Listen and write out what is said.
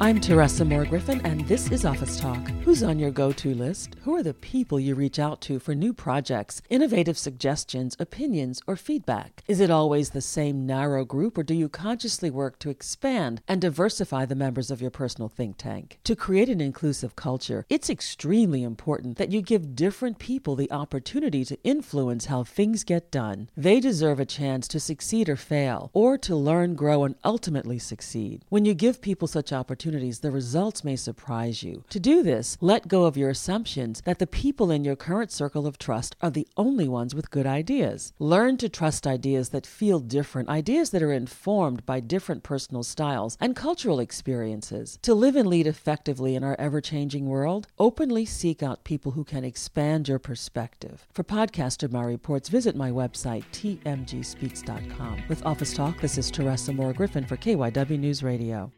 I'm Teresa Moore Griffin, and this is Office Talk. Who's on your go to list? Who are the people you reach out to for new projects, innovative suggestions, opinions, or feedback? Is it always the same narrow group, or do you consciously work to expand and diversify the members of your personal think tank? To create an inclusive culture, it's extremely important that you give different people the opportunity to influence how things get done. They deserve a chance to succeed or fail, or to learn, grow, and ultimately succeed. When you give people such opportunities, the results may surprise you. To do this, let go of your assumptions that the people in your current circle of trust are the only ones with good ideas. Learn to trust ideas that feel different, ideas that are informed by different personal styles and cultural experiences. To live and lead effectively in our ever changing world, openly seek out people who can expand your perspective. For podcaster my reports, visit my website, tmgspeaks.com. With Office Talk, this is Teresa Moore Griffin for KYW News Radio.